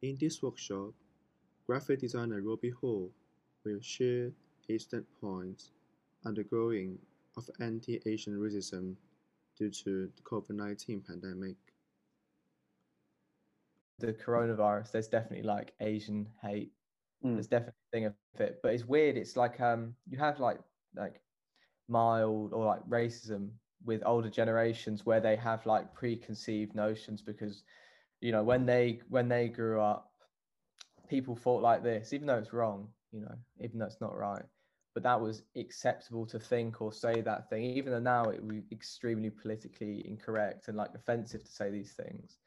In this workshop, graphic designer Robbie Hall will share his standpoints on the growing of anti-Asian racism due to the COVID-19 pandemic. The coronavirus, there's definitely like Asian hate. Mm. There's definitely a thing of it, but it's weird. It's like um, you have like like mild or like racism with older generations where they have like preconceived notions because you know when they when they grew up people thought like this even though it's wrong you know even though it's not right. But that was acceptable to think or say that thing even though now it would be extremely politically incorrect and like offensive to say these things.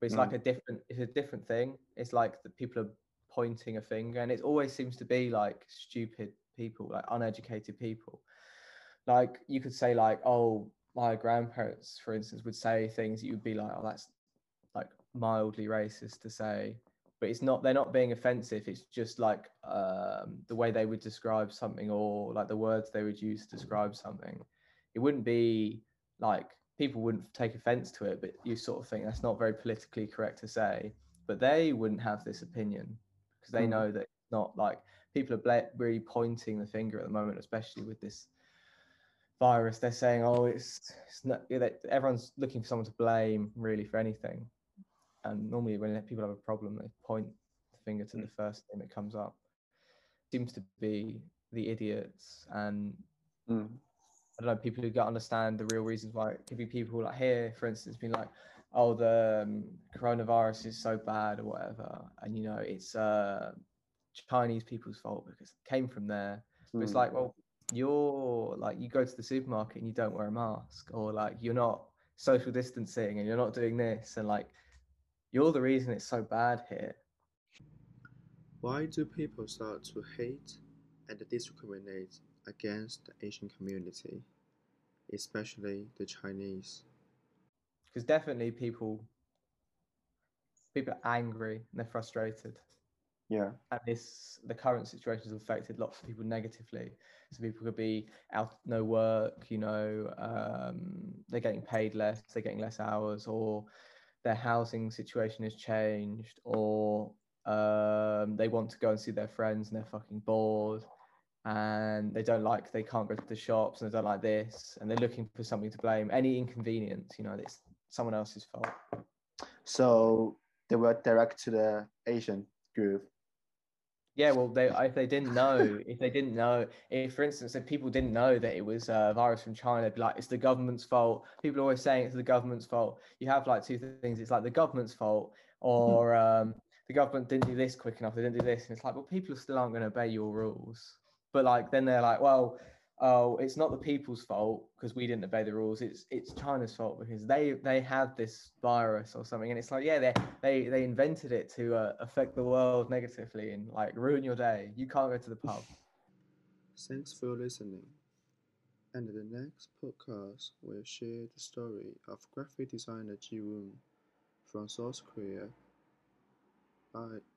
But it's Mm. like a different it's a different thing. It's like the people are pointing a finger and it always seems to be like stupid people like uneducated people. Like you could say like oh my grandparents for instance would say things that you'd be like oh that's mildly racist to say but it's not they're not being offensive. It's just like um, the way they would describe something or like the words they would use to describe something. It wouldn't be like people wouldn't take offense to it but you sort of think that's not very politically correct to say. But they wouldn't have this opinion because they Mm. know that it's not like people are really pointing the finger at the moment especially with this virus. They're saying oh it's, it's not, everyone's looking for someone to blame really for anything and normally when people have a problem they point the finger to the first thing that comes up. Seems to be the idiots and Mm. I don't know people who don't understand the real reasons why it could be people like here for instance being like oh the um, coronavirus is so bad or whatever. And you know it's uh Chinese people's fault because it came from there. But it's Mm. like, well, you're like, you go to the supermarket and you don't wear a mask, or like, you're not social distancing and you're not doing this, and like, you're the reason it's so bad here. Why do people start to hate and discriminate against the Asian community, especially the Chinese? Because definitely people, people are angry and they're frustrated, Yeah. and this the current situation has affected lots of people negatively. So people could be out no work, you know, um, they're getting paid less, they're getting less hours, or their housing situation has changed, or um, they want to go and see their friends and they're fucking bored, and they don't like they can't go to the shops and they don't like this, and they're looking for something to blame. Any inconvenience, you know, it's someone else's fault. So they were direct to the Asian group. Yeah, well, they if they didn't know, if they didn't know, if for instance, if people didn't know that it was a virus from China, they'd be like, it's the government's fault. People are always saying it's the government's fault. You have like two things. It's like the government's fault, or um, the government didn't do this quick enough. They didn't do this, and it's like, well, people still aren't going to obey your rules. But like, then they're like, well, oh, it's not the people's fault because we didn't obey the rules. It's it's China's fault because they they had this virus or something, and it's like, yeah, they they they invented it to uh, affect the world negatively and like ruin your day. You can't go to the pub. Thanks for listening. And the next podcast will share the story of graphic designer Ji Woon from South Korea. Bye.